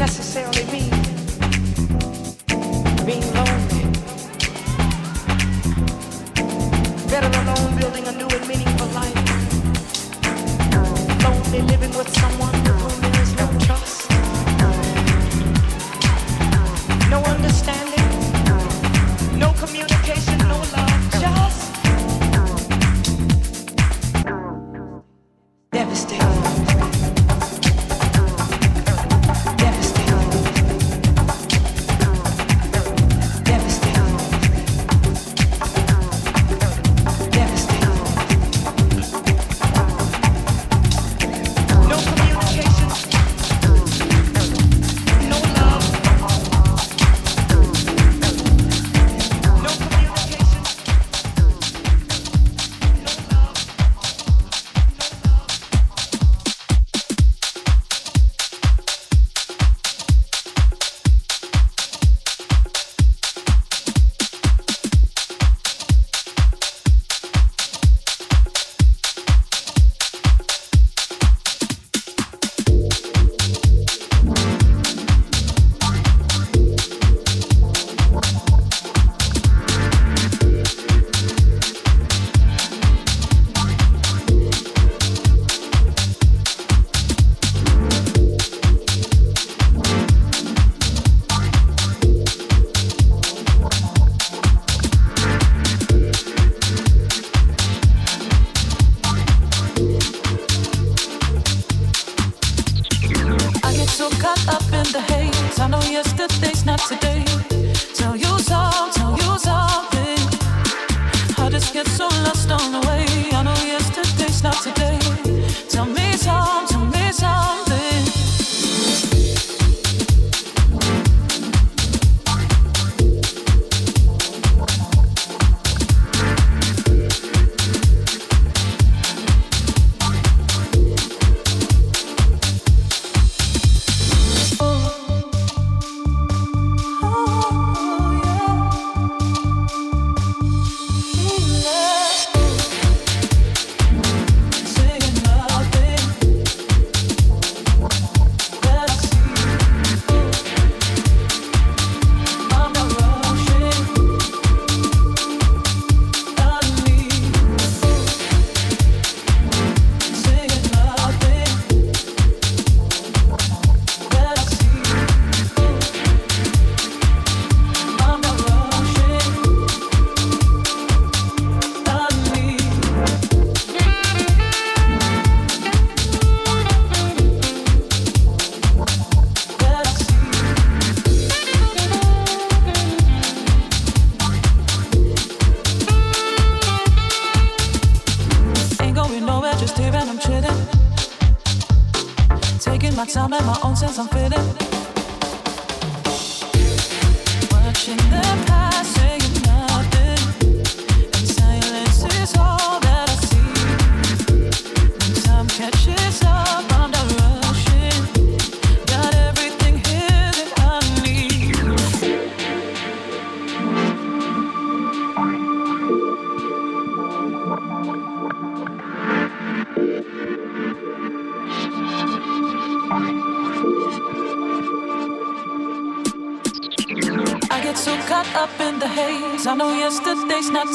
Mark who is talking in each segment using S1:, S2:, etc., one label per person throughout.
S1: Devastating.
S2: fuck up.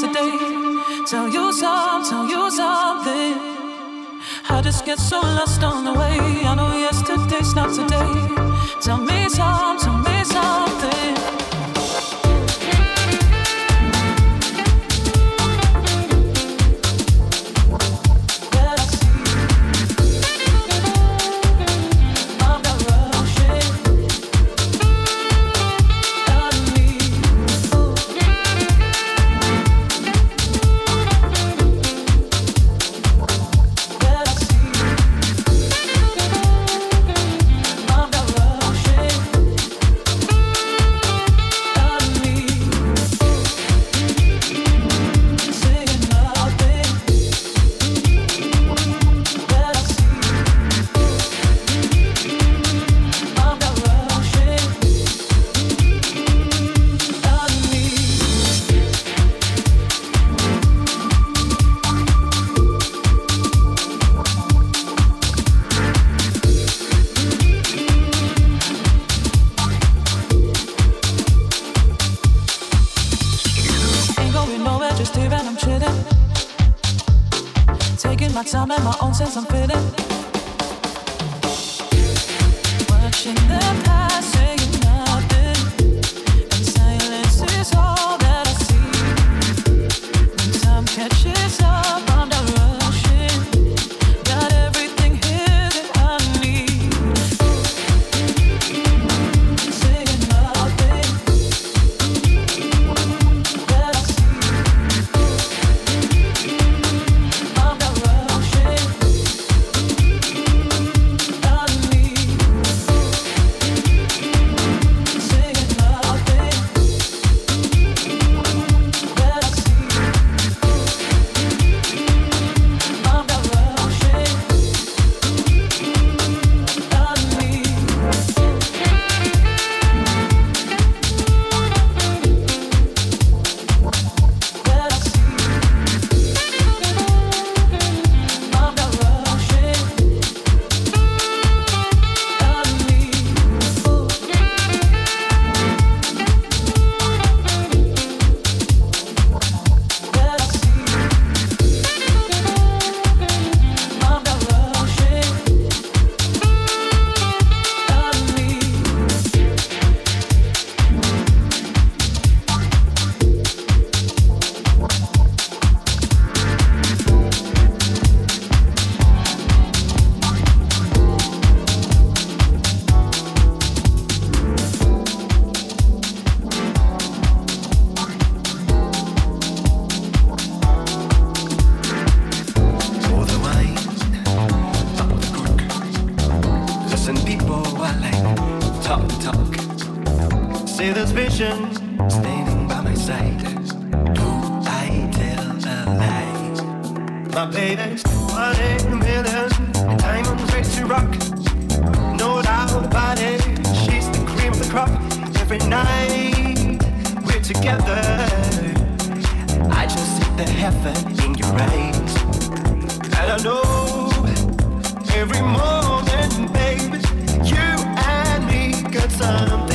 S2: today. Tell you some, tell you something. I just get so lost on the way. I know yesterday's not today. Tell me some. my
S3: baby. One in a million, diamonds ready to rock. No doubt about it, she's the cream of the crop. Every night we're together. I just see the heaven in your eyes, and I know every baby, you and me got something.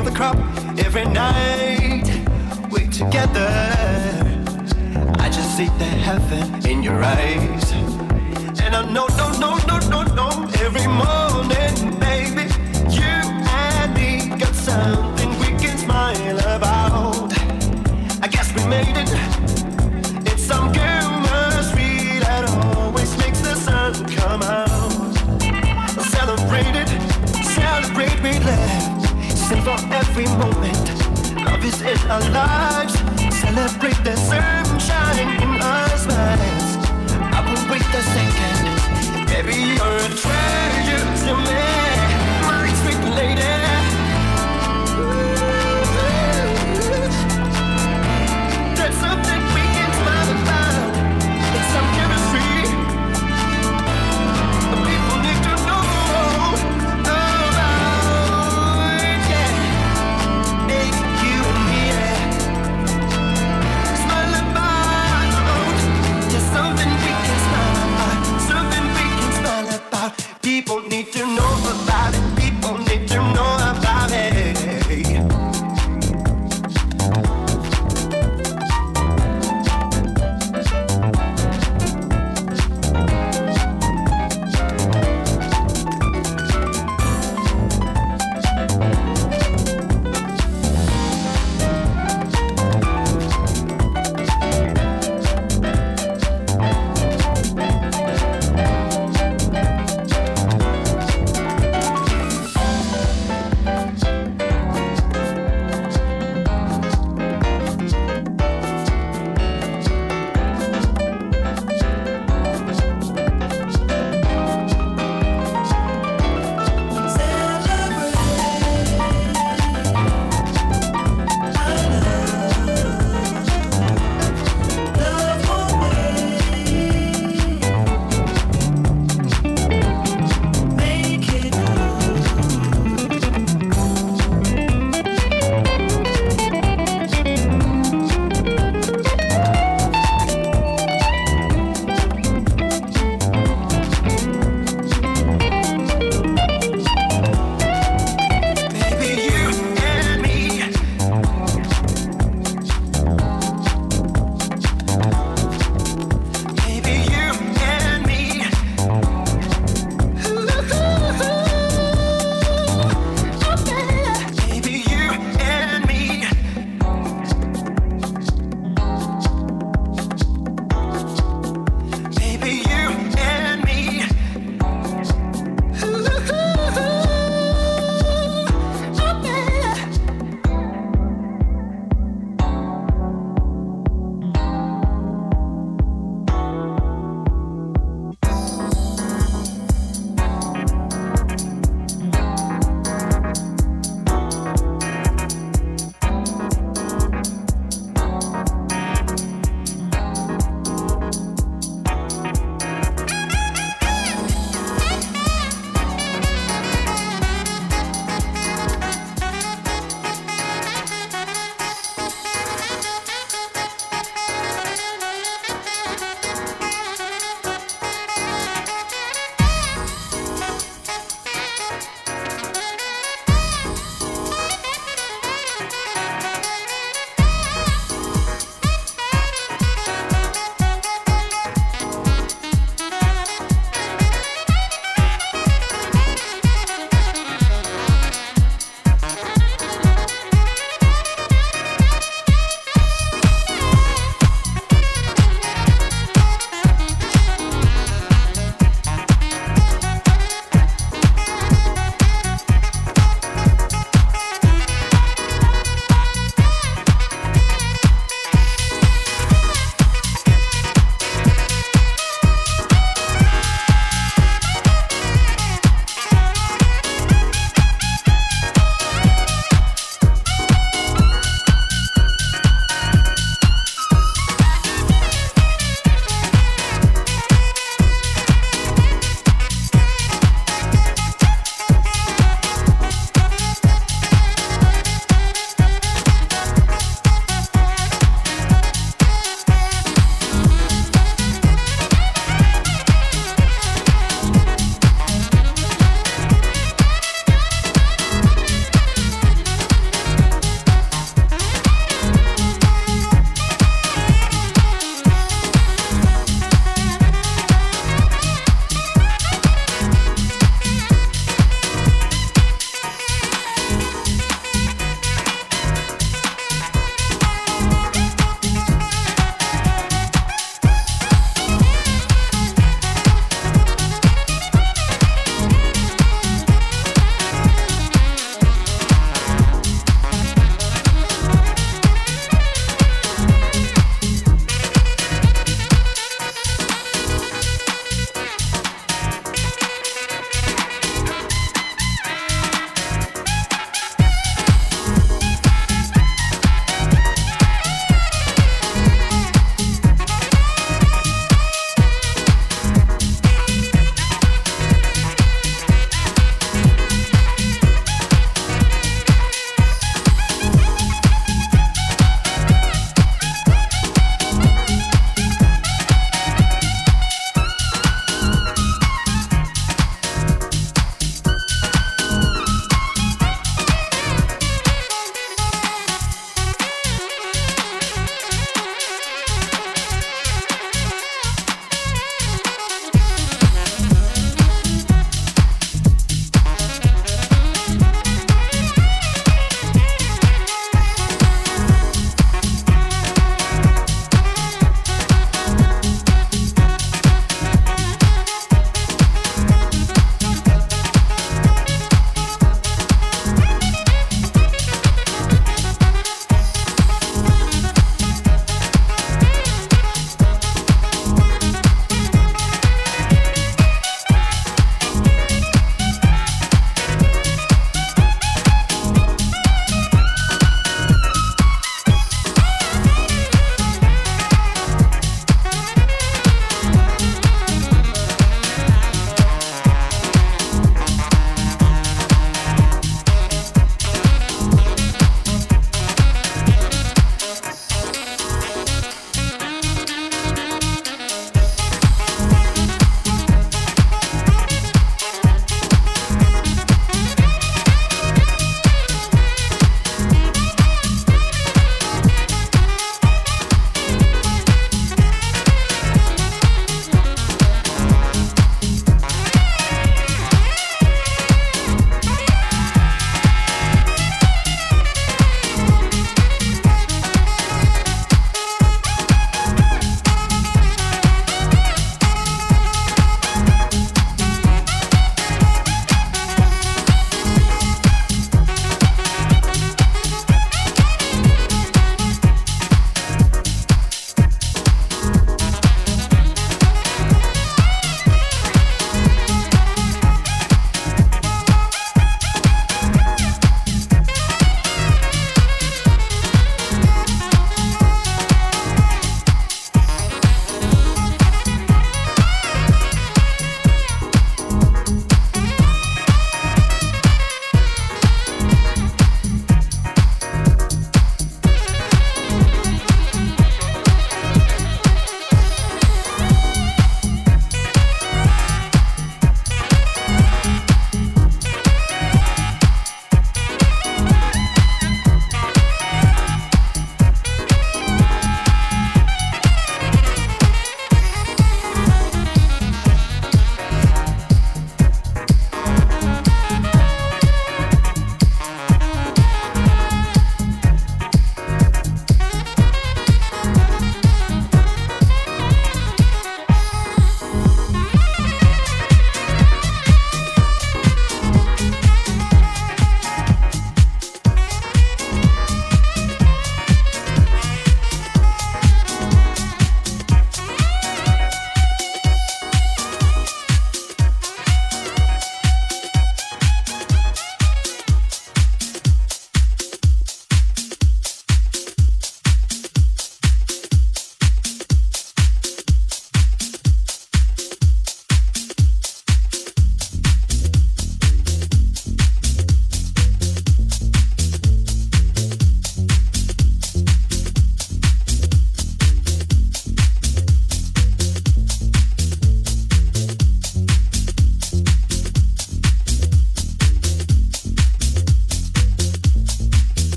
S3: of the crop. Every night we're together. I just see the heaven in your eyes. And I know, no, no, no, no, no. Every morning, baby, you and me got something every moment. Love is in our lives. Celebrate the sunshine